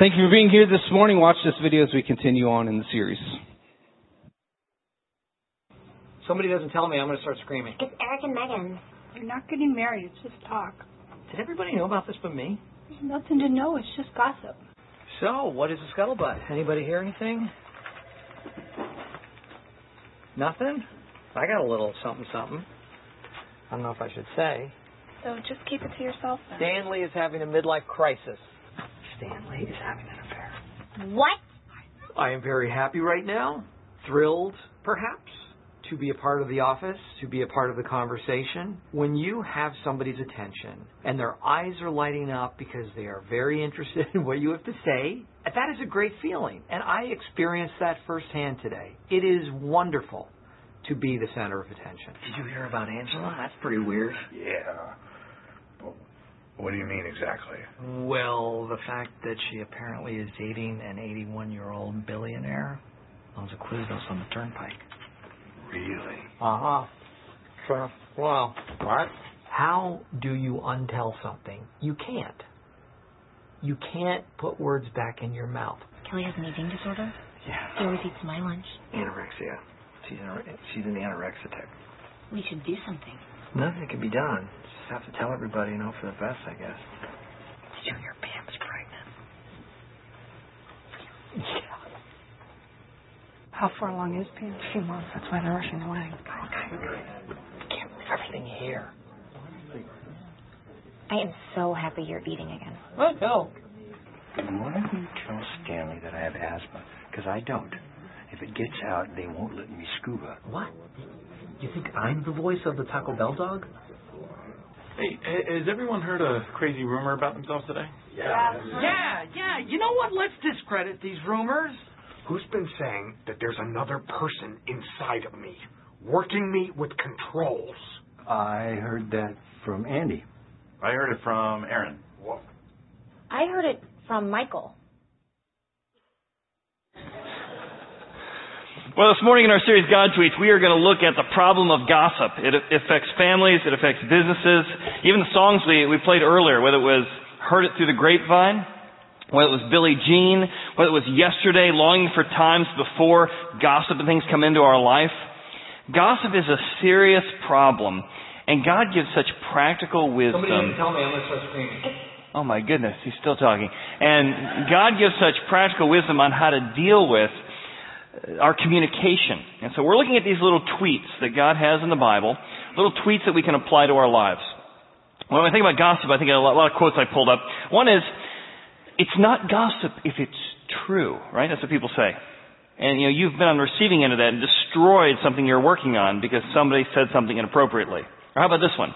Thank you for being here this morning. Watch this video as we continue on in the series. Somebody doesn't tell me, I'm going to start screaming. It's Eric and Megan. You're not getting married. It's just talk. Did everybody know about this but me? There's nothing to know. It's just gossip. So, what is the scuttlebutt? Anybody hear anything? Nothing? I got a little something something. I don't know if I should say. So just keep it to yourself. Then. Stanley is having a midlife crisis. Stanley is having an affair. What? I am very happy right now. Thrilled, perhaps, to be a part of the office, to be a part of the conversation. When you have somebody's attention and their eyes are lighting up because they are very interested in what you have to say, that is a great feeling. And I experienced that firsthand today. It is wonderful to be the center of attention. Did you hear about Angela? That's pretty weird. Yeah. What do you mean exactly? Well, the fact that she apparently is dating an 81 year old billionaire owns a Quiznos on the turnpike. Really? Uh huh. Sure. Well, what? How do you untell something? You can't. You can't put words back in your mouth. Kelly has an eating disorder. Yeah. He always eats my lunch. Anorexia. She's in, she's in the anorexia type. We should do something. Nothing can be done. Just have to tell everybody, and hope for the best, I guess. Did you hear Pam's pregnant? Yeah. How far along is Pam? A few months. That's why they're rushing the wedding. Can't believe everything here. I am so happy you're eating again. What? No. Why don't you tell Stanley that I have asthma? Because I don't. If it gets out, they won't let me scuba. What? You think I'm the voice of the Taco Bell dog? Hey, has everyone heard a crazy rumor about themselves today? Yeah. Yeah, yeah. You know what? Let's discredit these rumors. Who's been saying that there's another person inside of me, working me with controls? I heard that from Andy. I heard it from Aaron. What? I heard it from Michael. Well, this morning in our series God Tweets, we are going to look at the problem of gossip. It affects families, it affects businesses, even the songs we, we played earlier, whether it was Heard It Through the Grapevine, whether it was Billie Jean, whether it was yesterday, longing for times before gossip and things come into our life. Gossip is a serious problem, and God gives such practical wisdom. Somebody tell me I'm going to start screaming. Oh my goodness, he's still talking. And God gives such practical wisdom on how to deal with our communication. And so we're looking at these little tweets that God has in the Bible, little tweets that we can apply to our lives. When I think about gossip, I think of a lot of quotes I pulled up. One is, it's not gossip if it's true, right? That's what people say. And you know, you've been on the receiving end of that and destroyed something you're working on because somebody said something inappropriately. Or how about this one?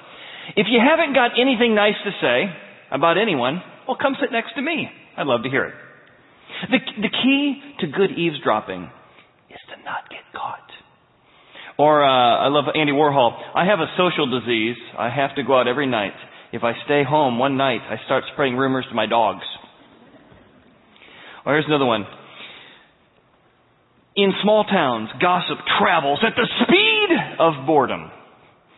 If you haven't got anything nice to say about anyone, well, come sit next to me. I'd love to hear it. The, the key to good eavesdropping not get caught. Or uh, I love Andy Warhol. I have a social disease. I have to go out every night. If I stay home one night, I start spreading rumors to my dogs. Or here's another one. In small towns, gossip travels at the speed of boredom.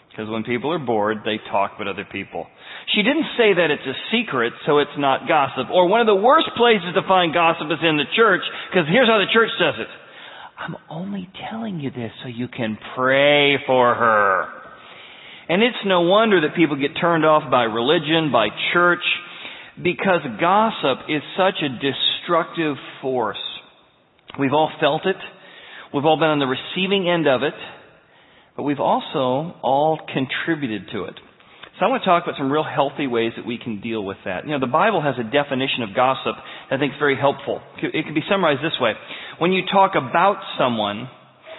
Because when people are bored, they talk about other people. She didn't say that it's a secret, so it's not gossip. Or one of the worst places to find gossip is in the church, because here's how the church does it. I'm only telling you this so you can pray for her. And it's no wonder that people get turned off by religion, by church, because gossip is such a destructive force. We've all felt it. We've all been on the receiving end of it. But we've also all contributed to it. So I want to talk about some real healthy ways that we can deal with that. You know, the Bible has a definition of gossip I think is very helpful. It can be summarized this way. When you talk about someone,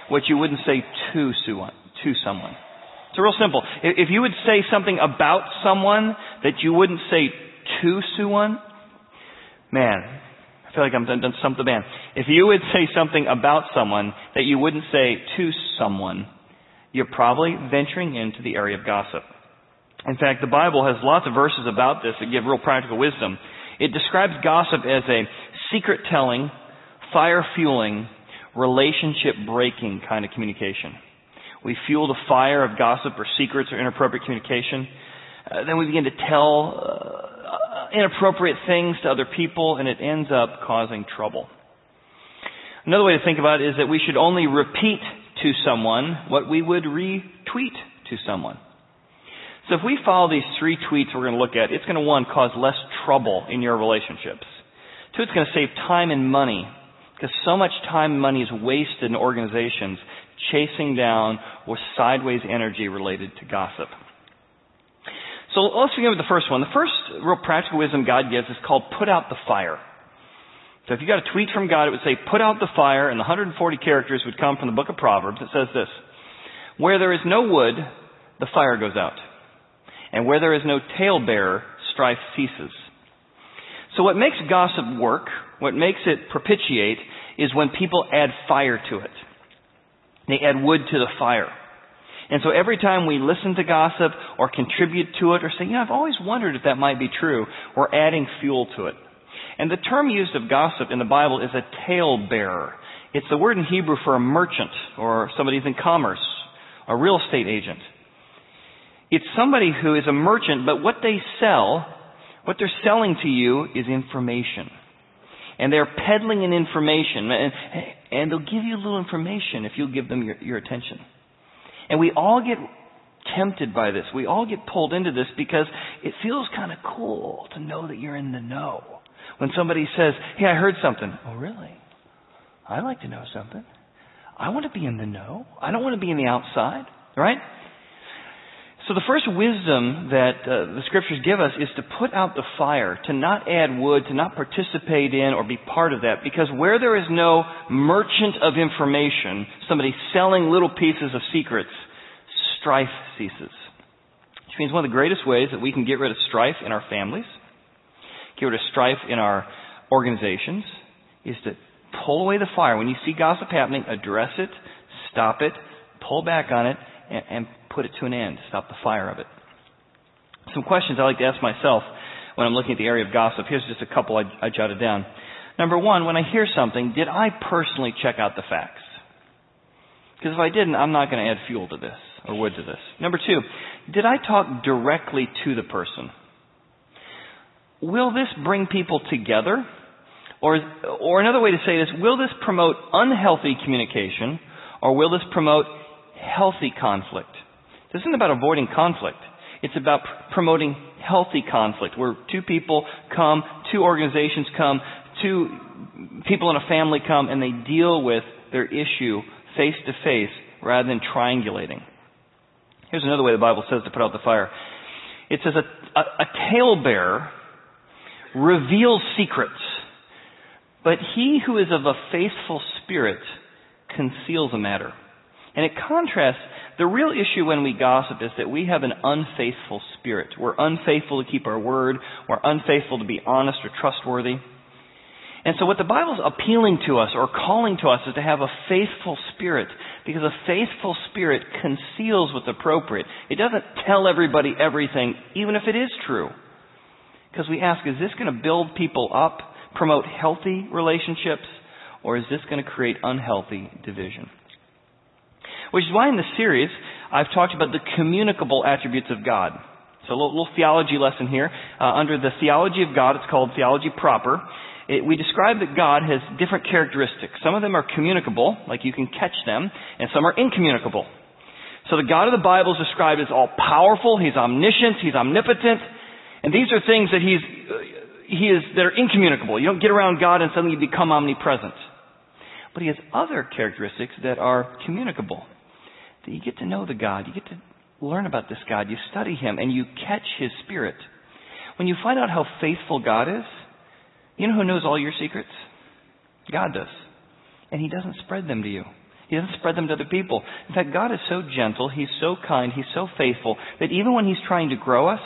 what you wouldn't say to to someone. It's real simple. If you would say something about someone that you wouldn't say to someone, man, I feel like I'm done, done stumped the. If you would say something about someone that you wouldn't say to someone, you're probably venturing into the area of gossip. In fact, the Bible has lots of verses about this that give real practical wisdom. It describes gossip as a secret telling, fire fueling, relationship breaking kind of communication. We fuel the fire of gossip or secrets or inappropriate communication. Uh, then we begin to tell uh, inappropriate things to other people, and it ends up causing trouble. Another way to think about it is that we should only repeat to someone what we would retweet to someone. So if we follow these three tweets we're going to look at, it's going to one, cause less trouble in your relationships. Two, it's going to save time and money because so much time and money is wasted in organizations chasing down with sideways energy related to gossip. So let's begin with the first one. The first real practical wisdom God gives is called put out the fire. So if you got a tweet from God, it would say put out the fire, and the 140 characters would come from the book of Proverbs. It says this, where there is no wood, the fire goes out. And where there is no talebearer, strife ceases. So what makes gossip work, what makes it propitiate, is when people add fire to it. They add wood to the fire. And so every time we listen to gossip or contribute to it or say, you know, I've always wondered if that might be true, we're adding fuel to it. And the term used of gossip in the Bible is a talebearer. It's the word in Hebrew for a merchant or somebody who's in commerce, a real estate agent. It's somebody who is a merchant, but what they sell, what they're selling to you is information. And they're peddling an information, and, and they'll give you a little information if you'll give them your, your attention. And we all get tempted by this. We all get pulled into this because it feels kind of cool to know that you're in the know. When somebody says, Hey, I heard something. Oh, really? I'd like to know something. I want to be in the know. I don't want to be in the outside, right? So the first wisdom that uh, the scriptures give us is to put out the fire, to not add wood, to not participate in or be part of that. Because where there is no merchant of information, somebody selling little pieces of secrets, strife ceases. Which means one of the greatest ways that we can get rid of strife in our families, get rid of strife in our organizations, is to pull away the fire. When you see gossip happening, address it, stop it, pull back on it, and, and put it to an end, stop the fire of it. Some questions I like to ask myself when I'm looking at the area of gossip. Here's just a couple I, I jotted down. Number one, when I hear something, did I personally check out the facts? Because if I didn't, I'm not going to add fuel to this or wood to this. Number two, did I talk directly to the person? Will this bring people together? Or, or another way to say this, will this promote unhealthy communication or will this promote healthy conflict? This isn't about avoiding conflict. It's about promoting healthy conflict where two people come, two organizations come, two people in a family come and they deal with their issue face to face rather than triangulating. Here's another way the Bible says to put out the fire. It says a, a, a talebearer reveals secrets, but he who is of a faithful spirit conceals a matter. And it contrasts the real issue when we gossip is that we have an unfaithful spirit. We're unfaithful to keep our word. We're unfaithful to be honest or trustworthy. And so what the Bible's appealing to us or calling to us is to have a faithful spirit because a faithful spirit conceals what's appropriate. It doesn't tell everybody everything, even if it is true. Because we ask, is this going to build people up, promote healthy relationships, or is this going to create unhealthy division? Which is why in this series, I've talked about the communicable attributes of God. So a little, little theology lesson here. Uh, under the theology of God, it's called theology proper. It, we describe that God has different characteristics. Some of them are communicable, like you can catch them, and some are incommunicable. So the God of the Bible is described as all powerful, He's omniscient, He's omnipotent, and these are things that He's, uh, He is, that are incommunicable. You don't get around God and suddenly you become omnipresent. But He has other characteristics that are communicable that you get to know the God. You get to learn about this God. You study Him and you catch His Spirit. When you find out how faithful God is, you know who knows all your secrets? God does. And He doesn't spread them to you. He doesn't spread them to other people. In fact, God is so gentle, He's so kind, He's so faithful, that even when He's trying to grow us,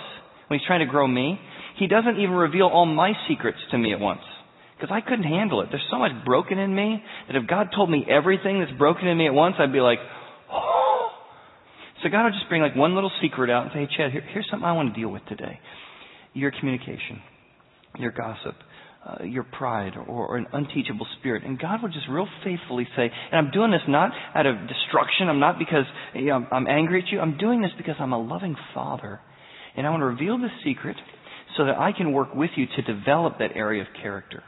when He's trying to grow me, He doesn't even reveal all my secrets to me at once. Because I couldn't handle it. There's so much broken in me that if God told me everything that's broken in me at once, I'd be like, so God will just bring like one little secret out and say, hey, Chad, here, here's something I want to deal with today. Your communication, your gossip, uh, your pride, or, or, an unteachable spirit. And God will just real faithfully say, and I'm doing this not out of destruction. I'm not because you know, I'm angry at you. I'm doing this because I'm a loving father. And I want to reveal this secret so that I can work with you to develop that area of character.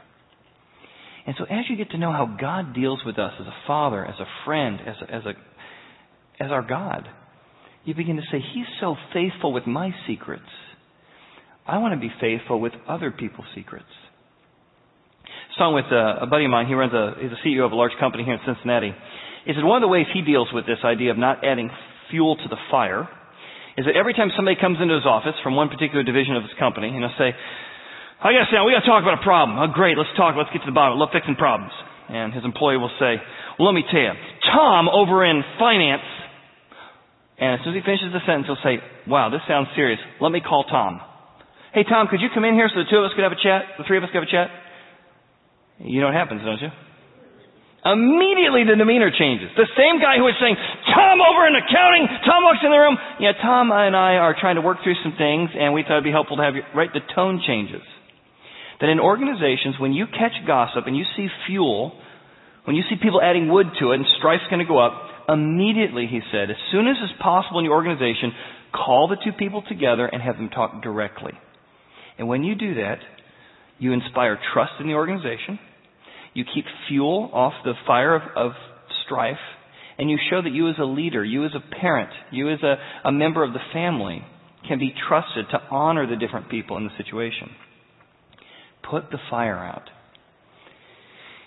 And so as you get to know how God deals with us as a father, as a friend, as a, as a, as our God, you begin to say, He's so faithful with my secrets. I want to be faithful with other people's secrets. Song with a, a buddy of mine. He runs a, he's a CEO of a large company here in Cincinnati. He said one of the ways he deals with this idea of not adding fuel to the fire is that every time somebody comes into his office from one particular division of his company, and he'll say, I gotta say, we gotta talk about a problem. Oh, great, let's talk, let's get to the bottom. Love fixing problems. And his employee will say, well, let me tell you, Tom over in finance, and as soon as he finishes the sentence, he'll say, wow, this sounds serious. Let me call Tom. Hey, Tom, could you come in here so the two of us could have a chat? The three of us could have a chat? You know what happens, don't you? Immediately the demeanor changes. The same guy who was saying, Tom over in accounting, Tom walks in the room. Yeah, Tom and I are trying to work through some things and we thought it'd be helpful to have you, right? The tone changes that in organizations, when you catch gossip and you see fuel, when you see people adding wood to it and strife's going to go up, immediately, he said, as soon as is possible in your organization, call the two people together and have them talk directly. And when you do that, you inspire trust in the organization, you keep fuel off the fire of, of strife, and you show that you as a leader, you as a parent, you as a, a member of the family can be trusted to honor the different people in the situation. Put the fire out.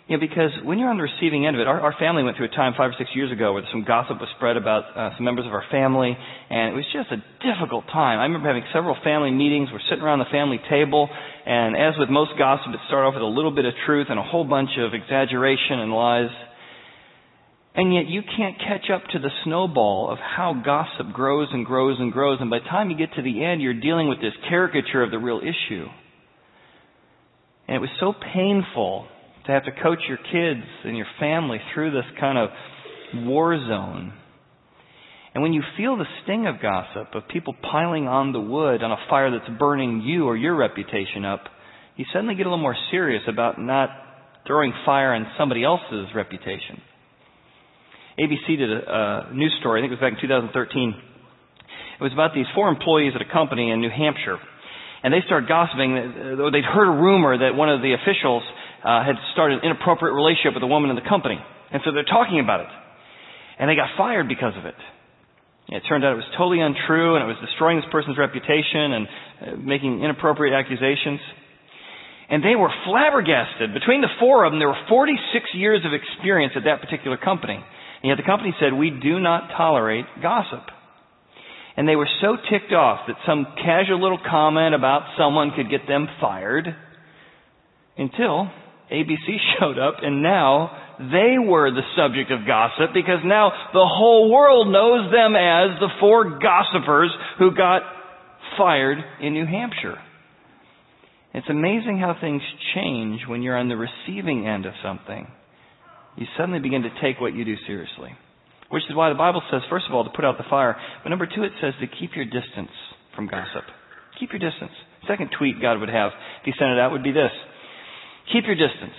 You know, because when you're on the receiving end of it, our, our family went through a time five or six years ago where some gossip was spread about uh, some members of our family, and it was just a difficult time. I remember having several family meetings. We're sitting around the family table, and as with most gossip, it started off with a little bit of truth and a whole bunch of exaggeration and lies. And yet you can't catch up to the snowball of how gossip grows and grows and grows, and by the time you get to the end, you're dealing with this caricature of the real issue. And it was so painful to have to coach your kids and your family through this kind of war zone. And when you feel the sting of gossip, of people piling on the wood on a fire that's burning you or your reputation up, you suddenly get a little more serious about not throwing fire on somebody else's reputation. ABC did a, a news story, I think it was back in 2013. It was about these four employees at a company in New Hampshire and they started gossiping. Uh, they'd heard a rumor that one of the officials uh, had started an inappropriate relationship with a woman in the company, and so they're talking about it. And they got fired because of it. It turned out it was totally untrue, and it was destroying this person's reputation and uh, making inappropriate accusations. And they were flabbergasted. Between the four of them, there were 46 years of experience at that particular company. And yet the company said, we do not tolerate gossip. And they were so ticked off that some casual little comment about someone could get them fired until ABC showed up and now they were the subject of gossip because now the whole world knows them as the four gossipers who got fired in New Hampshire. It's amazing how things change when you're on the receiving end of something. You suddenly begin to take what you do seriously. Which is why the Bible says, first of all, to put out the fire. But number two, it says to keep your distance from gossip. Keep your distance. Second tweet God would have if he sent it out would be this. Keep your distance.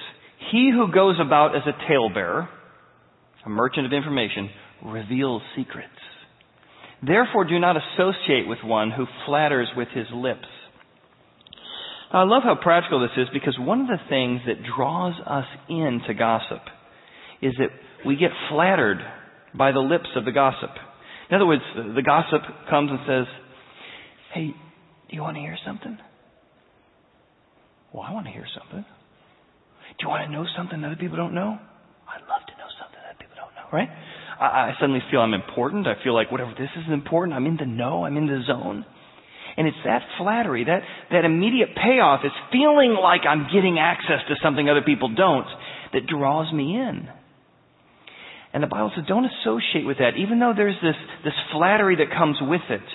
He who goes about as a talebearer, a merchant of information, reveals secrets. Therefore do not associate with one who flatters with his lips. I love how practical this is because one of the things that draws us into gossip is that we get flattered by the lips of the gossip. In other words, the gossip comes and says, Hey, do you want to hear something? Well, I want to hear something. Do you want to know something other people don't know? I'd love to know something other people don't know, right? I, I suddenly feel I'm important. I feel like whatever this is important. I'm in the know. I'm in the zone. And it's that flattery, that, that immediate payoff is feeling like I'm getting access to something other people don't that draws me in. And the Bible says don't associate with that, even though there's this, this flattery that comes with it.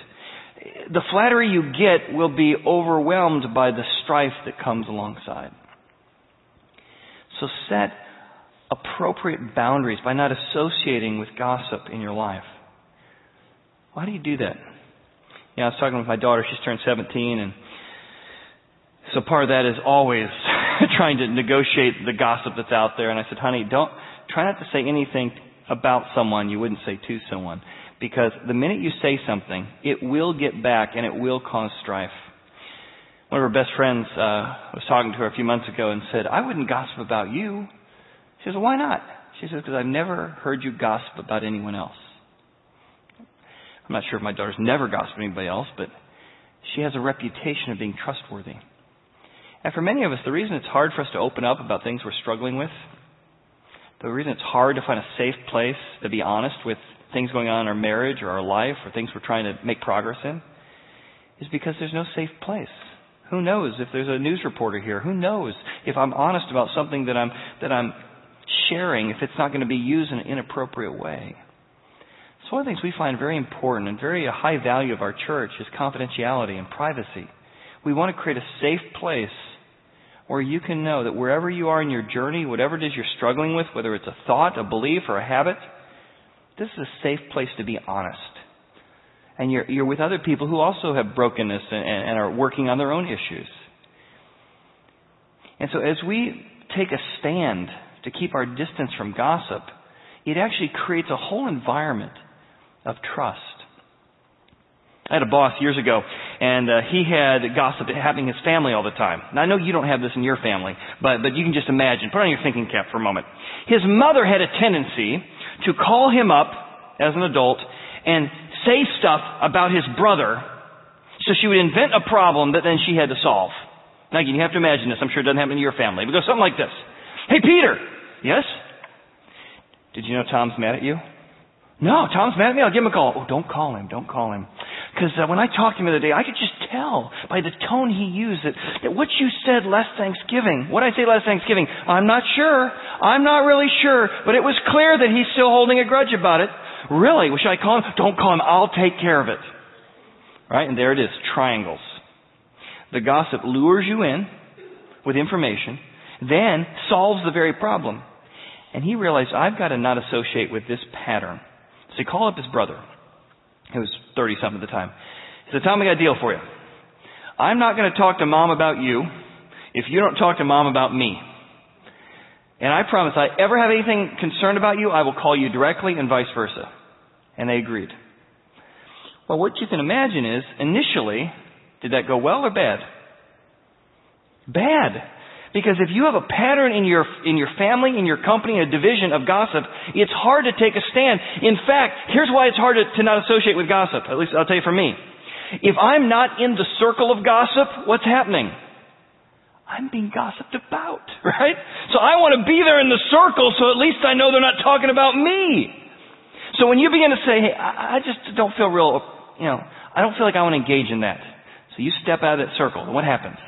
The flattery you get will be overwhelmed by the strife that comes alongside. So set appropriate boundaries by not associating with gossip in your life. Why do you do that? Yeah, I was talking with my daughter. She's turned 17, and so part of that is always trying to negotiate the gossip that's out there. And I said, honey, don't try not to say anything about someone you wouldn't say to someone. Because the minute you say something, it will get back and it will cause strife. One of her best friends uh, was talking to her a few months ago and said, I wouldn't gossip about you. She says, why not? She says, because I've never heard you gossip about anyone else. I'm not sure if my daughter's never gossiped anybody else, but she has a reputation of being trustworthy. And for many of us, the reason it's hard for us to open up about things we're struggling with, the reason it's hard to find a safe place to be honest with things going on in our marriage or our life or things we're trying to make progress in, is because there's no safe place. Who knows if there's a news reporter here? Who knows if I'm honest about something that I'm that I'm sharing if it's not going to be used in an inappropriate way? So one of the things we find very important and very a high value of our church is confidentiality and privacy. We want to create a safe place where you can know that wherever you are in your journey, whatever it is you're struggling with, whether it's a thought, a belief, or a habit, this is a safe place to be honest. And you're, you're with other people who also have brokenness and, and are working on their own issues. And so as we take a stand to keep our distance from gossip, it actually creates a whole environment of trust. I had a boss years ago, and uh, he had gossip happening in his family all the time. Now I know you don't have this in your family, but but you can just imagine. Put on your thinking cap for a moment. His mother had a tendency to call him up as an adult and say stuff about his brother, so she would invent a problem that then she had to solve. Now again, you have to imagine this. I'm sure it doesn't happen in your family. But It goes something like this: Hey, Peter. Yes. Did you know Tom's mad at you? No, Tom's mad at me. I'll give him a call. Oh, don't call him. Don't call him. Because uh, when I talked to him the other day, I could just tell by the tone he used that, that what you said last Thanksgiving, what I say last Thanksgiving, I'm not sure. I'm not really sure. But it was clear that he's still holding a grudge about it. Really? Well, should I call him? Don't call him. I'll take care of it. Right? And there it is. Triangles. The gossip lures you in with information, then solves the very problem. And he realized, I've got to not associate with this pattern. So he called up his brother, who was 30 something at the time. He said, Tom, I got a deal for you. I'm not going to talk to mom about you if you don't talk to mom about me. And I promise, I ever have anything concerned about you, I will call you directly and vice versa. And they agreed. Well, what you can imagine is, initially, did that go well or bad? Bad. Because if you have a pattern in your, in your family, in your company, a division of gossip, it's hard to take a stand. In fact, here's why it's hard to, to not associate with gossip. At least I'll tell you for me. If I'm not in the circle of gossip, what's happening? I'm being gossiped about, right? So I want to be there in the circle so at least I know they're not talking about me. So when you begin to say, hey, I, just don't feel real, you know, I don't feel like I want to engage in that. So you step out of that circle, what happens?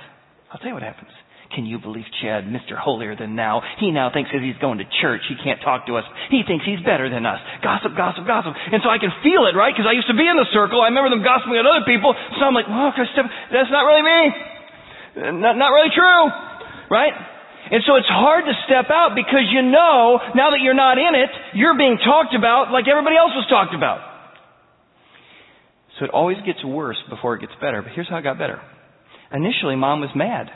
I'll tell you what happens. Can you believe Chad, Mr. Holier than now? He now thinks that he's going to church. He can't talk to us. He thinks he's better than us. Gossip, gossip, gossip. And so I can feel it, right? Because I used to be in the circle. I remember them gossiping at other people. So I'm like, well, that's not really me. Not, not really true. Right? And so it's hard to step out because you know, now that you're not in it, you're being talked about like everybody else was talked about. So it always gets worse before it gets better. But here's how it got better. Initially, mom was mad.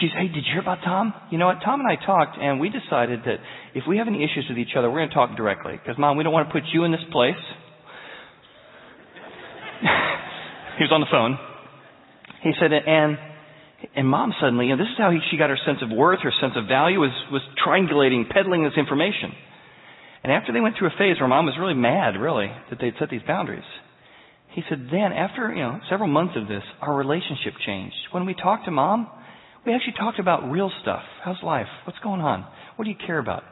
She's, hey, did you hear about Tom? You know what? Tom and I talked, and we decided that if we have any issues with each other, we're going to talk directly. Because, Mom, we don't want to put you in this place. he was on the phone. He said, and and Mom suddenly, you know, this is how he, she got her sense of worth, her sense of value, was was triangulating, peddling this information. And after they went through a phase where Mom was really mad, really, that they'd set these boundaries. He said, then after you know several months of this, our relationship changed. When we talked to Mom, we actually talked about real stuff. How's life? What's going on? What do you care about?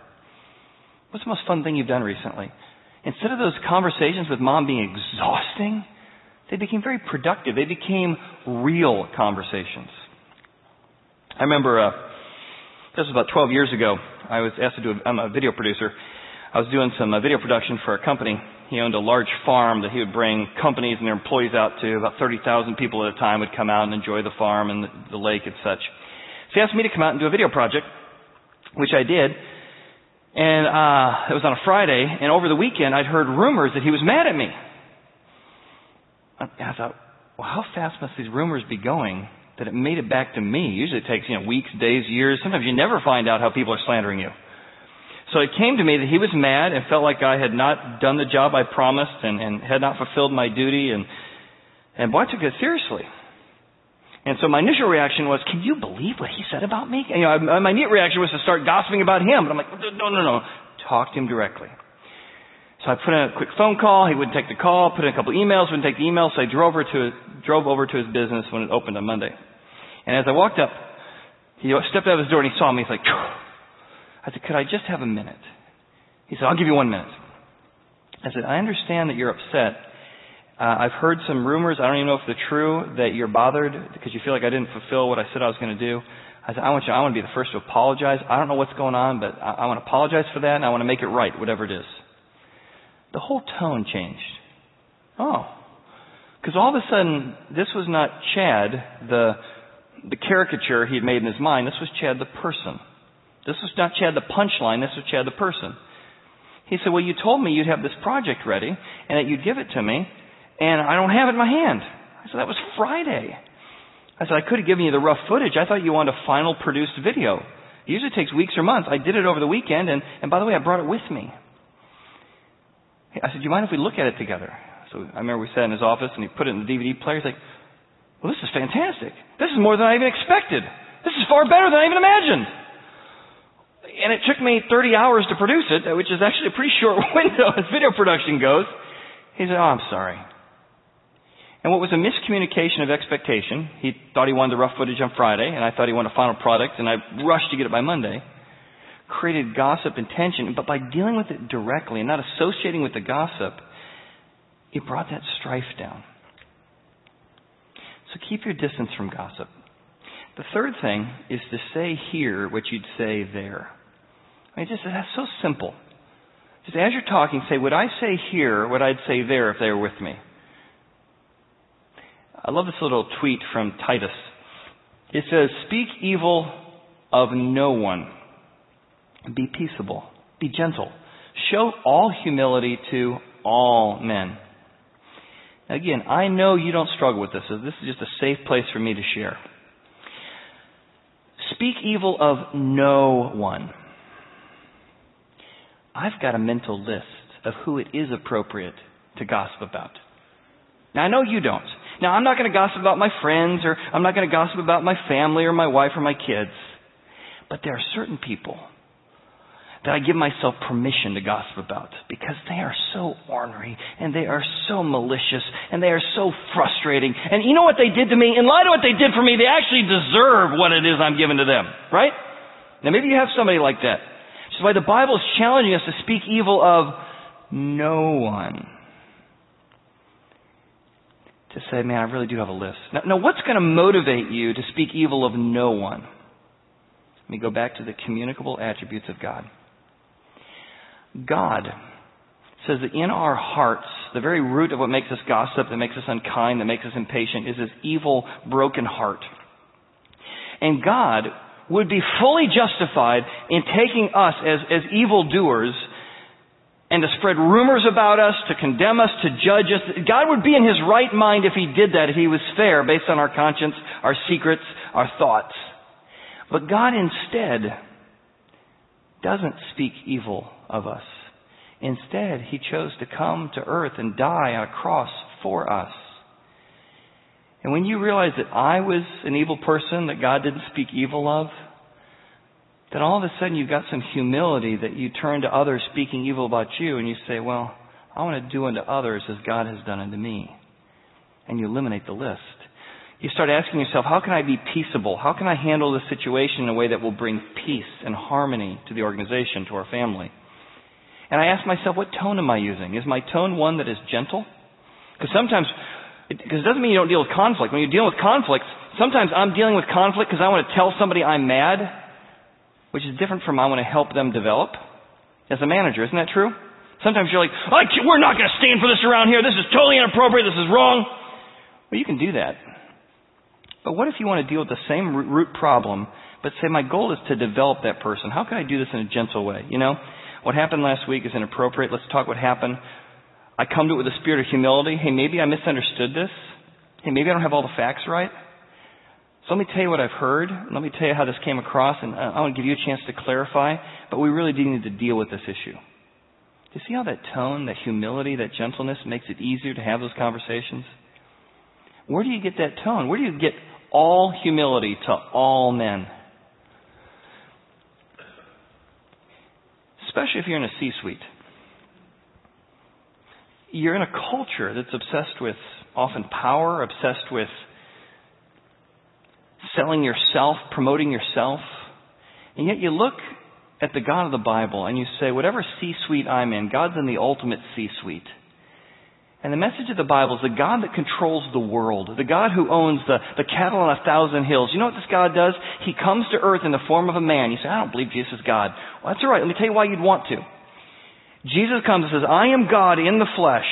What's the most fun thing you've done recently? Instead of those conversations with mom being exhausting, they became very productive. They became real conversations. I remember, uh, this was about 12 years ago. I was asked to do, a, I'm a video producer. I was doing some uh, video production for a company. He owned a large farm that he would bring companies and their employees out to. About 30,000 people at a time would come out and enjoy the farm and the, the lake and such. So he asked me to come out and do a video project, which I did. And uh, it was on a Friday, and over the weekend I'd heard rumors that he was mad at me. I thought, well, how fast must these rumors be going that it made it back to me? Usually it takes, you know, weeks, days, years. Sometimes you never find out how people are slandering you. So it came to me that he was mad and felt like I had not done the job I promised and, and had not fulfilled my duty and and boy, I took it seriously. And so my initial reaction was, can you believe what he said about me? And, you know, my immediate reaction was to start gossiping about him. But I'm like, no, no, no. Talk to him directly. So I put in a quick phone call. He wouldn't take the call. Put in a couple emails. Wouldn't take the email. So I drove over to drove over to his business when it opened on Monday. And as I walked up, he stepped out of his door and he saw me. He's like, Phew. I said, could I just have a minute? He said, I'll give you one minute. I said, I understand that you're upset. Uh, I've heard some rumors. I don't even know if they're true that you're bothered because you feel like I didn't fulfill what I said I was going to do. I said, I want you. I want to be the first to apologize. I don't know what's going on, but I, I want to apologize for that, and I want to make it right, whatever it is. The whole tone changed. Oh, because all of a sudden, this was not Chad, the the caricature he had made in his mind. This was Chad, the person. This was not Chad, the punchline. This was Chad, the person. He said, "Well, you told me you'd have this project ready, and that you'd give it to me, and I don't have it in my hand." I said, "That was Friday." I said, "I could have given you the rough footage. I thought you wanted a final produced video. It usually takes weeks or months. I did it over the weekend, and and by the way, I brought it with me." I said, "Do you mind if we look at it together?" So I remember we sat in his office and he put it in the DVD player. He's like, well, this is fantastic. This is more than I even expected. This is far better than I even imagined. And it took me 30 hours to produce it, which is actually a pretty short window as video production goes. He said, oh, I'm sorry. And what was a miscommunication of expectation, he thought he wanted the rough footage on Friday, and I thought he wanted a final product, and I rushed to get it by Monday, created gossip and tension. But by dealing with it directly and not associating with the gossip, it brought that strife down. So keep your distance from gossip. The third thing is to say here what you'd say there. I mean, just that's so simple. Just as you're talking, say, would I say here what I'd say there if they were with me? I love this little tweet from Titus. It says, Speak evil of no one. Be peaceable. Be gentle. Show all humility to all men. Again, I know you don't struggle with this, so this is just a safe place for me to share. Speak evil of no one. I've got a mental list of who it is appropriate to gossip about. Now, I know you don't. Now, I'm not going to gossip about my friends, or I'm not going to gossip about my family, or my wife, or my kids. But there are certain people that I give myself permission to gossip about because they are so ornery and they are so malicious and they are so frustrating. And you know what they did to me? In light of what they did for me, they actually deserve what it is I'm giving to them, right? Now maybe you have somebody like that. Which why the Bible is challenging us to speak evil of no one. To say, man, I really do have a list. Now, now what's going to motivate you to speak evil of no one? Let me go back to the communicable attributes of God. God says that in our hearts, the very root of what makes us gossip, that makes us unkind, that makes us impatient, is this evil, broken heart. And God would be fully justified in taking us as, as evil doers and to spread rumors about us, to condemn us, to judge us. God would be in his right mind if he did that, if he was fair based on our conscience, our secrets, our thoughts. But God instead doesn't speak evil of us. Instead, he chose to come to earth and die on a cross for us. And when you realize that I was an evil person that God didn't speak evil of, then all of a sudden you've got some humility that you turn to others speaking evil about you and you say, well, I want to do unto others as God has done unto me. And you eliminate the list. You start asking yourself, how can I be peaceable? How can I handle this situation in a way that will bring peace and harmony to the organization, to our family? And I ask myself, what tone am I using? Is my tone one that is gentle? Because sometimes, because it, it doesn't mean you don't deal with conflict. When you're dealing with conflict, sometimes I'm dealing with conflict because I want to tell somebody I'm mad, which is different from I want to help them develop. As a manager, isn't that true? Sometimes you're like, we're not going to stand for this around here. This is totally inappropriate. This is wrong. Well, you can do that. But what if you want to deal with the same root problem, but say my goal is to develop that person? How can I do this in a gentle way? You know, what happened last week is inappropriate. Let's talk what happened. I come to it with a spirit of humility. Hey, maybe I misunderstood this. Hey, maybe I don't have all the facts right. So let me tell you what I've heard. Let me tell you how this came across, and I want to give you a chance to clarify. But we really do need to deal with this issue. Do you see how that tone, that humility, that gentleness makes it easier to have those conversations? Where do you get that tone? Where do you get all humility to all men. Especially if you're in a C suite. You're in a culture that's obsessed with often power, obsessed with selling yourself, promoting yourself. And yet you look at the God of the Bible and you say, whatever C suite I'm in, God's in the ultimate C suite. And the message of the Bible is the God that controls the world, the God who owns the, the cattle on a thousand hills. You know what this God does? He comes to earth in the form of a man. You say, I don't believe Jesus is God. Well, that's all right. Let me tell you why you'd want to. Jesus comes and says, I am God in the flesh.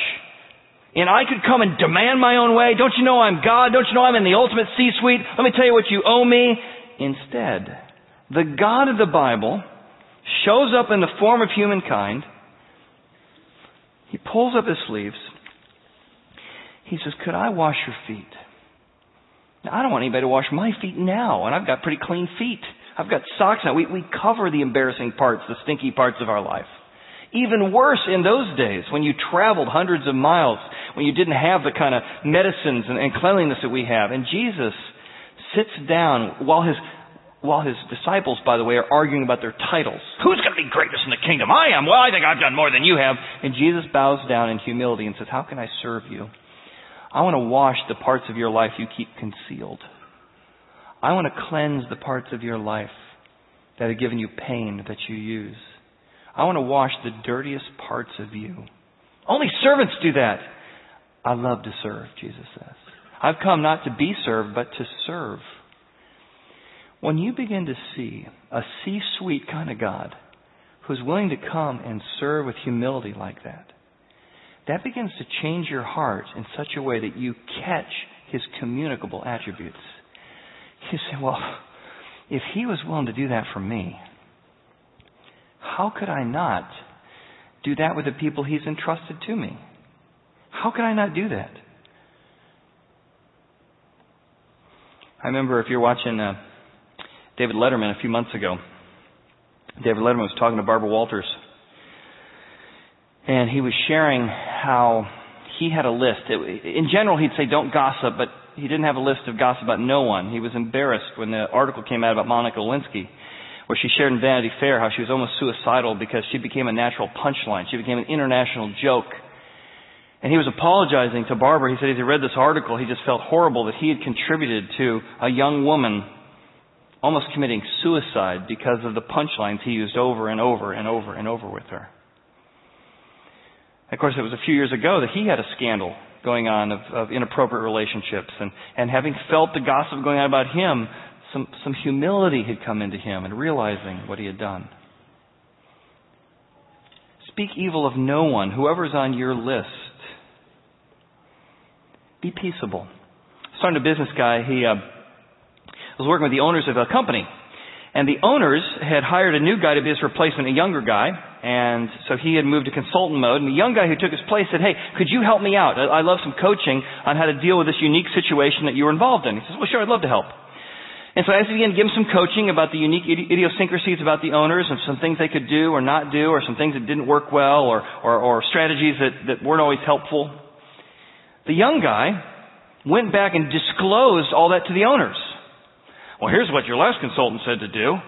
And I could come and demand my own way. Don't you know I'm God? Don't you know I'm in the ultimate C-suite? Let me tell you what you owe me. Instead, the God of the Bible shows up in the form of humankind. He pulls up his sleeves. He says, Could I wash your feet? Now, I don't want anybody to wash my feet now, and I've got pretty clean feet. I've got socks now. We, we cover the embarrassing parts, the stinky parts of our life. Even worse in those days when you traveled hundreds of miles, when you didn't have the kind of medicines and, and cleanliness that we have. And Jesus sits down while his while his disciples, by the way, are arguing about their titles. Who's going to be greatest in the kingdom? I am. Well, I think I've done more than you have. And Jesus bows down in humility and says, How can I serve you? I want to wash the parts of your life you keep concealed. I want to cleanse the parts of your life that have given you pain that you use. I want to wash the dirtiest parts of you. Only servants do that. I love to serve, Jesus says. I've come not to be served, but to serve. When you begin to see a C suite kind of God who's willing to come and serve with humility like that, that begins to change your heart in such a way that you catch his communicable attributes. You say, well, if he was willing to do that for me, how could I not do that with the people he's entrusted to me? How could I not do that? I remember if you're watching uh, David Letterman a few months ago, David Letterman was talking to Barbara Walters, and he was sharing how he had a list. In general, he'd say, don't gossip, but he didn't have a list of gossip about no one. He was embarrassed when the article came out about Monica Lewinsky where she shared in Vanity Fair how she was almost suicidal because she became a natural punchline. She became an international joke. And he was apologizing to Barbara. He said as he read this article, he just felt horrible that he had contributed to a young woman almost committing suicide because of the punchlines he used over and over and over and over with her. Of course, it was a few years ago that he had a scandal going on of, of inappropriate relationships. And, and having felt the gossip going on about him, some, some humility had come into him and realizing what he had done. Speak evil of no one, whoever's on your list. Be peaceable. Starting a business guy, he uh, was working with the owners of a company. And the owners had hired a new guy to be his replacement, a younger guy. And so he had moved to consultant mode. And the young guy who took his place said, Hey, could you help me out? I love some coaching on how to deal with this unique situation that you were involved in. He says, Well, sure, I'd love to help. And so as he began to give him some coaching about the unique idiosyncrasies about the owners and some things they could do or not do or some things that didn't work well or, or, or strategies that, that weren't always helpful, the young guy went back and disclosed all that to the owners. Well, here's what your last consultant said to do.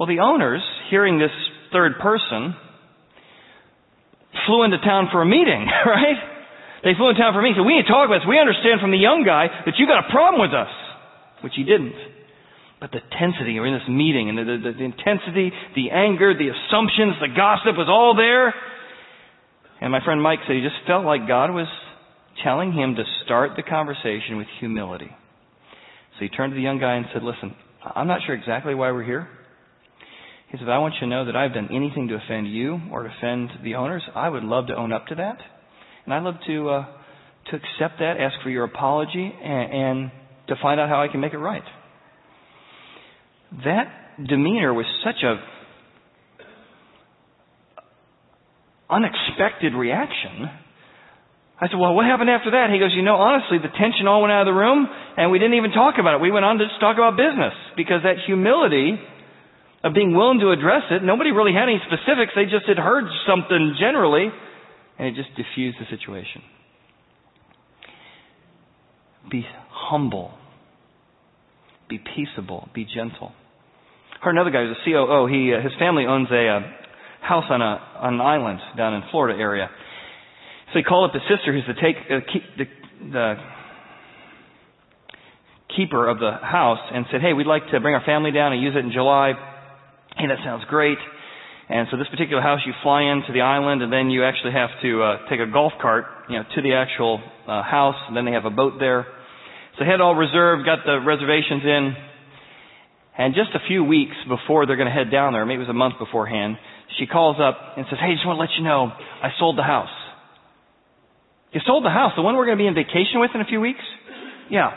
Well, the owners, hearing this third person, flew into town for a meeting, right? They flew into town for a meeting. So we need to talk about this. We understand from the young guy that you got a problem with us, which he didn't. But the intensity, we're in this meeting, and the, the, the intensity, the anger, the assumptions, the gossip was all there. And my friend Mike said he just felt like God was telling him to start the conversation with humility. So he turned to the young guy and said, Listen, I'm not sure exactly why we're here. He said, I want you to know that I've done anything to offend you or to offend the owners. I would love to own up to that. And I'd love to, uh, to accept that, ask for your apology, and, and to find out how I can make it right that demeanor was such a unexpected reaction. I said, well, what happened after that? He goes, you know, honestly, the tension all went out of the room and we didn't even talk about it. We went on to just talk about business because that humility of being willing to address it, nobody really had any specifics. They just had heard something generally and it just diffused the situation. Be humble be peaceable, be gentle. Heard another guy who's a COO. He, uh, his family owns a uh, house on, a, on an island down in Florida area. So he called up his sister, who's the, take, uh, keep, the, the keeper of the house, and said, "Hey, we'd like to bring our family down and use it in July." Hey, that sounds great. And so this particular house, you fly into the island, and then you actually have to uh, take a golf cart, you know, to the actual uh, house, and then they have a boat there. So had all reserved, got the reservations in, and just a few weeks before they're going to head down there, maybe it was a month beforehand, she calls up and says, "Hey, just want to let you know, I sold the house." You sold the house, the one we're going to be in vacation with in a few weeks? Yeah.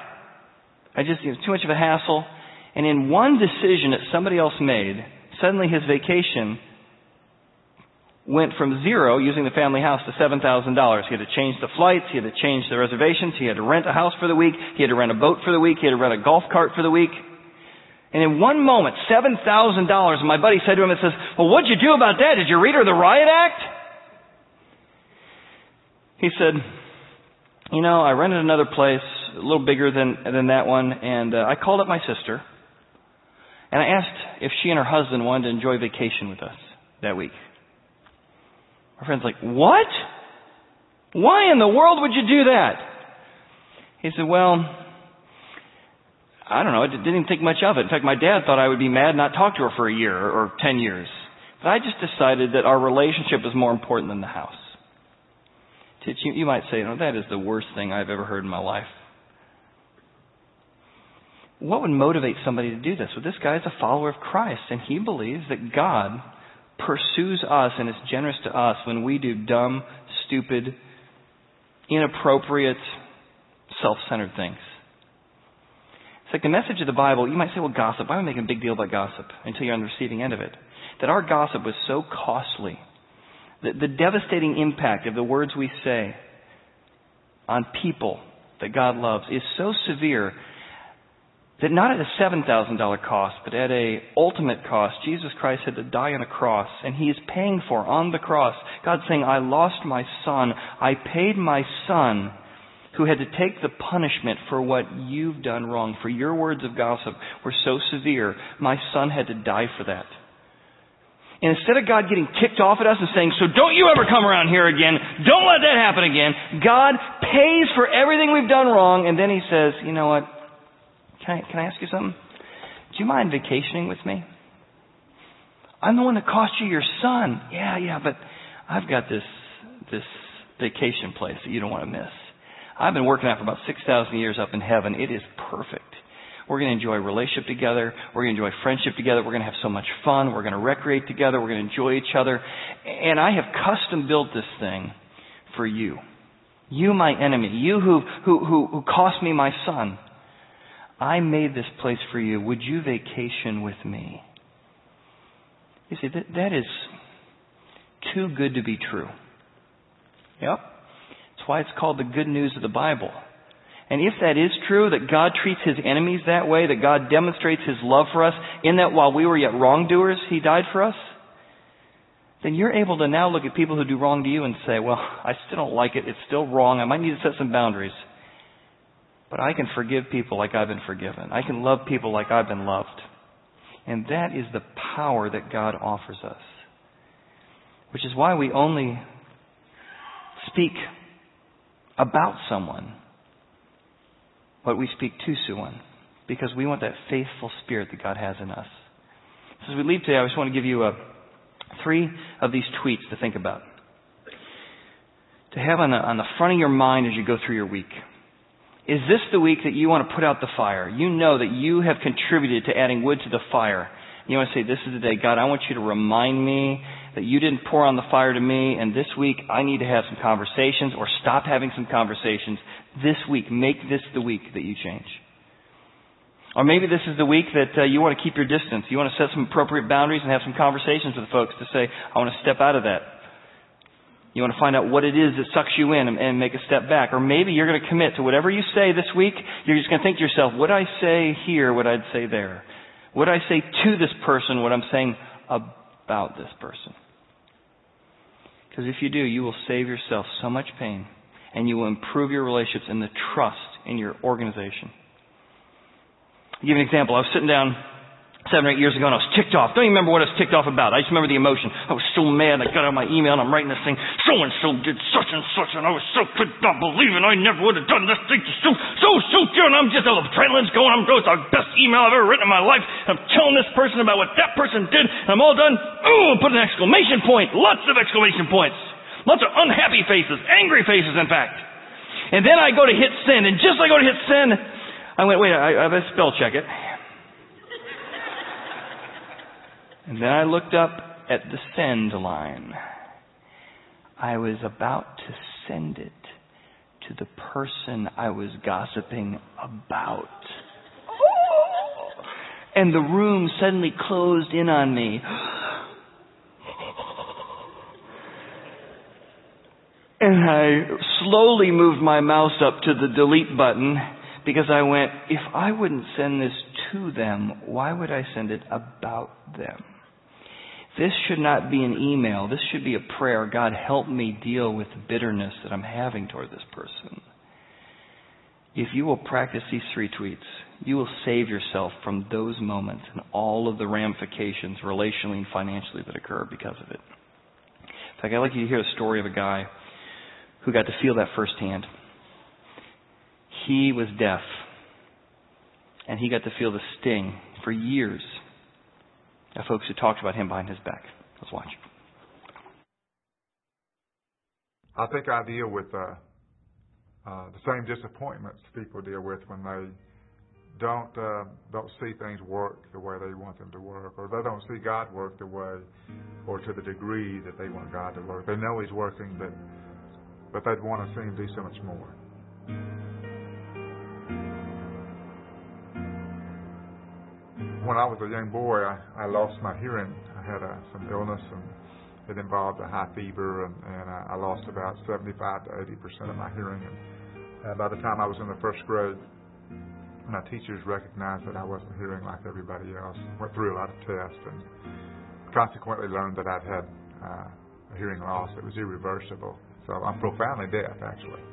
I just, it was too much of a hassle. And in one decision that somebody else made, suddenly his vacation went from zero using the family house to $7,000. He had to change the flights, he had to change the reservations, he had to rent a house for the week, he had to rent a boat for the week, he had to rent a golf cart for the week. And in one moment, $7,000, and my buddy said to him and says, well, what'd you do about that? Did you read her the riot act? He said, you know, I rented another place, a little bigger than, than that one, and uh, I called up my sister, and I asked if she and her husband wanted to enjoy vacation with us that week. My friend's like, what? Why in the world would you do that? He said, well, I don't know. I didn't think much of it. In fact, my dad thought I would be mad and not talk to her for a year or, or ten years. But I just decided that our relationship is more important than the house. You, you might say, "No, that is the worst thing I've ever heard in my life." What would motivate somebody to do this? Well, this guy is a follower of Christ, and he believes that God pursues us and is generous to us when we do dumb, stupid, inappropriate, self-centered things. It's like the message of the Bible. You might say, well, gossip. Why am I making a big deal about gossip until you're on the receiving end of it? That our gossip was so costly. The, the devastating impact of the words we say on people that God loves is so severe that not at a $7,000 cost, but at a ultimate cost, Jesus Christ had to die on a cross, and He is paying for on the cross. God saying, I lost my son. I paid my son who had to take the punishment for what you've done wrong. For your words of gossip were so severe, my son had to die for that. And instead of God getting ticked off at us and saying, so don't you ever come around here again, don't let that happen again, God pays for everything we've done wrong, and then He says, you know what, can I, can I ask you something? Do you mind vacationing with me? I'm the one that cost you your son. Yeah, yeah, but I've got this this vacation place that you don't want to miss. I've been working out for about 6,000 years up in heaven. It is perfect. We're going to enjoy relationship together. We're going to enjoy friendship together. We're going to have so much fun. We're going to recreate together. We're going to enjoy each other. And I have custom built this thing for you. You, my enemy. You who, who, who, who cost me my son. I made this place for you. Would you vacation with me? You see, that, that is too good to be true. Yep. That's why it's called the good news of the Bible. And if that is true, that God treats his enemies that way, that God demonstrates his love for us, in that while we were yet wrongdoers, he died for us, then you're able to now look at people who do wrong to you and say, well, I still don't like it. It's still wrong. I might need to set some boundaries. But I can forgive people like I've been forgiven. I can love people like I've been loved. And that is the power that God offers us. Which is why we only speak about someone but we speak to someone. Because we want that faithful spirit that God has in us. So as we leave today, I just want to give you a, three of these tweets to think about. To have on the, on the front of your mind as you go through your week. Is this the week that you want to put out the fire? You know that you have contributed to adding wood to the fire. You want to say, This is the day, God, I want you to remind me that you didn't pour on the fire to me, and this week I need to have some conversations or stop having some conversations. This week, make this the week that you change. Or maybe this is the week that uh, you want to keep your distance. You want to set some appropriate boundaries and have some conversations with folks to say, I want to step out of that. You want to find out what it is that sucks you in and, make a step back. Or maybe you're going to commit to whatever you say this week. You're just going to think to yourself, what I say here, what I'd say there. What I say to this person, what I'm saying about this person. Because if you do, you will save yourself so much pain and you will improve your relationships and the trust in your organization. I'll give you an example. I was sitting down seven or eight years ago, and I was ticked off. Don't even remember what I was ticked off about. I just remember the emotion. I was so mad. I got out my email, and I'm writing this thing. So and so did such and such, and I was so could not believe it. I never would have done this thing. To so so so and I'm just the adrenaline's going. I'm going. It's the best email I've ever written in my life. I'm telling this person about what that person did, and I'm all done. Ooh, put an exclamation point. Lots of exclamation points. Lots of unhappy faces, angry faces, in fact. And then I go to hit send, and just as I go to hit send, I went, wait, I, I better spell check it. And then I looked up at the send line. I was about to send it to the person I was gossiping about. And the room suddenly closed in on me. And I slowly moved my mouse up to the delete button because I went, if I wouldn't send this to them, why would I send it about them? This should not be an email. This should be a prayer. God, help me deal with the bitterness that I'm having toward this person. If you will practice these three tweets, you will save yourself from those moments and all of the ramifications relationally and financially that occur because of it. In fact, I'd like you to hear the story of a guy who got to feel that firsthand. He was deaf, and he got to feel the sting for years folks who talked about him behind his back. Let's watch. I think I deal with uh, uh, the same disappointments people deal with when they don't uh, don't see things work the way they want them to work, or they don't see God work the way or to the degree that they want God to work. They know He's working, but but they'd want to see Him do so much more. When I was a young boy, I, I lost my hearing. I had uh, some illness, and it involved a high fever, and, and I, I lost about 75 to 80 percent of my hearing. And uh, by the time I was in the first grade, my teachers recognized that I wasn't hearing like everybody else. Went through a lot of tests, and consequently learned that I'd had uh, a hearing loss that was irreversible. So I'm profoundly deaf, actually,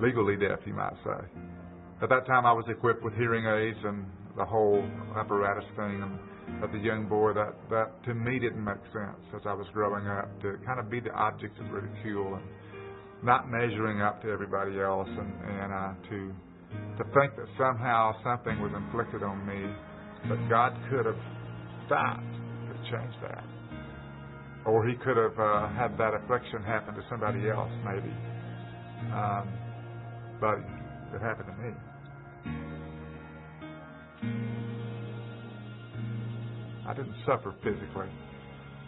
legally deaf, you might say. At that time, I was equipped with hearing aids and the whole apparatus thing. And as a young boy, that that to me didn't make sense as I was growing up to kind of be the object of ridicule and not measuring up to everybody else, and and uh, to to think that somehow something was inflicted on me that God could have stopped, to change that, or He could have uh, had that affliction happen to somebody else, maybe. Um, but it happened to me. I didn't suffer physically.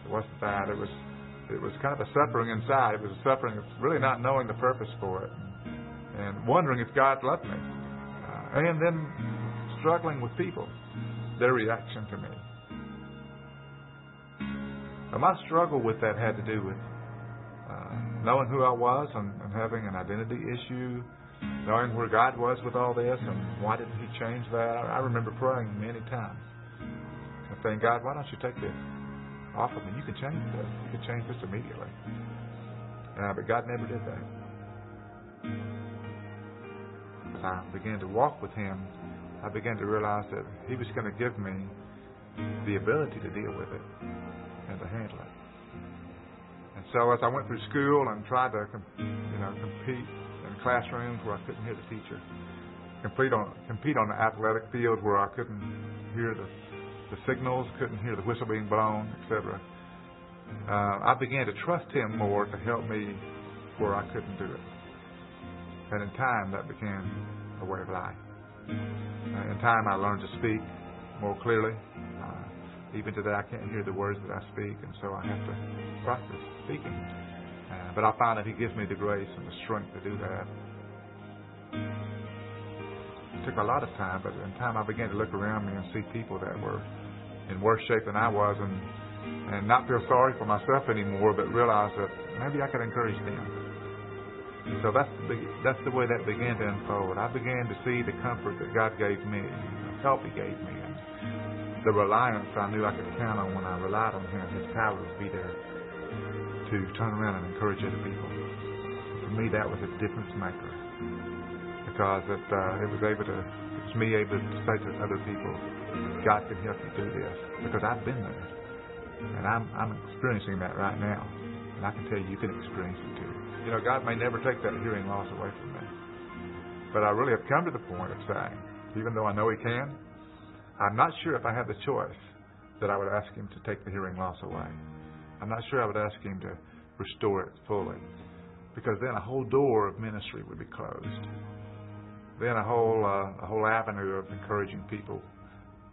It wasn't that. It was it was kind of a suffering inside. It was a suffering of really not knowing the purpose for it and wondering if God loved me. Uh, and then struggling with people, their reaction to me. And my struggle with that had to do with uh, knowing who I was and, and having an identity issue, knowing where God was with all this and why didn't He change that. I remember praying many times saying, God, why don't you take this off of me? You can change this. You can change this immediately. Uh, but God never did that. As I began to walk with Him, I began to realize that He was going to give me the ability to deal with it and to handle it. And so as I went through school and tried to, you know, compete in classrooms where I couldn't hear the teacher, compete on compete on the athletic field where I couldn't hear the the signals, couldn't hear the whistle being blown, etc. Uh, I began to trust Him more to help me where I couldn't do it. And in time, that became a way of life. Uh, in time, I learned to speak more clearly. Uh, even today, I can't hear the words that I speak, and so I have to practice speaking. Uh, but I find that He gives me the grace and the strength to do that. It took a lot of time, but in time, I began to look around me and see people that were in worse shape than I was and and not feel sorry for myself anymore, but realize that maybe I could encourage them. So that's the, that's the way that began to unfold. I began to see the comfort that God gave me, the help He gave me, the reliance I knew I could count on when I relied on Him. His power would be there to turn around and encourage other people. For me, that was a difference maker because it, uh, it was able to it was me able to say to other people, God can help you do this because I've been there. And I'm, I'm experiencing that right now. And I can tell you, you can experience it too. You know, God may never take that hearing loss away from me. But I really have come to the point of saying, even though I know He can, I'm not sure if I had the choice that I would ask Him to take the hearing loss away. I'm not sure I would ask Him to restore it fully. Because then a whole door of ministry would be closed. Then a whole, uh, a whole avenue of encouraging people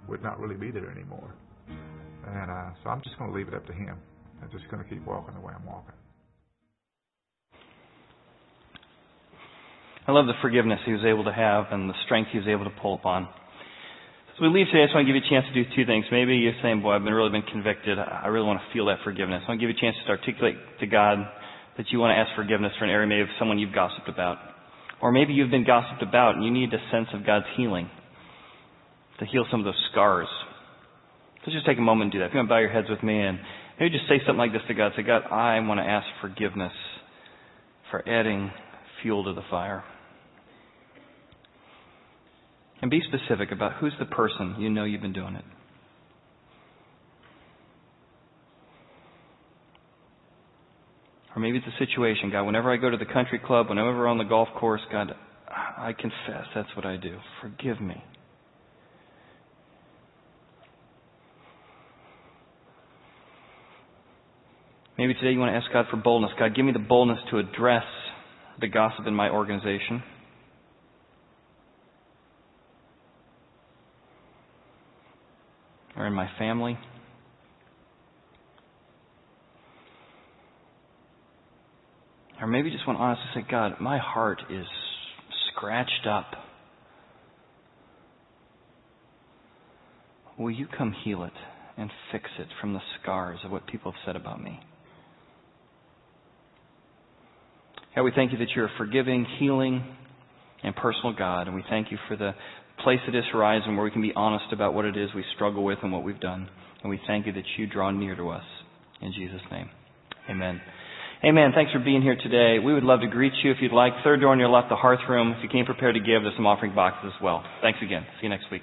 would not really be there anymore. And uh, so I'm just going to leave it up to Him. I'm just going to keep walking the way I'm walking. I love the forgiveness he was able to have and the strength he was able to pull upon. So we leave today, I just want to give you a chance to do two things. Maybe you're saying, boy, I've been really been convicted. I really want to feel that forgiveness. I want to give you a chance to articulate to God that you want to ask forgiveness for an area maybe of someone you've gossiped about. Or maybe you've been gossiped about and you need a sense of God's healing to heal some of those scars. So just take a moment and do that. If you want to bow your heads with me and maybe just say something like this to God. Say, God, I want to ask forgiveness for adding fuel to the fire. And be specific about who's the person you know you've been doing it. Or maybe it's a situation, God, whenever I go to the country club, whenever we're on the golf course, God, I confess that's what I do. Forgive me. Maybe today you want to ask God for boldness. God, give me the boldness to address the gossip in my organization. or in my family. Or maybe just want to honestly say, God, my heart is scratched up. Will you come heal it and fix it from the scars of what people have said about me? God, we thank you that you're a forgiving, healing, and personal God, and we thank you for the place at this horizon where we can be honest about what it is we struggle with and what we've done. And we thank you that you draw near to us. In Jesus' name. Amen. Amen. Thanks for being here today. We would love to greet you if you'd like. Third door on your left, the hearth room. If you came prepared to give, there's some offering boxes as well. Thanks again. See you next week.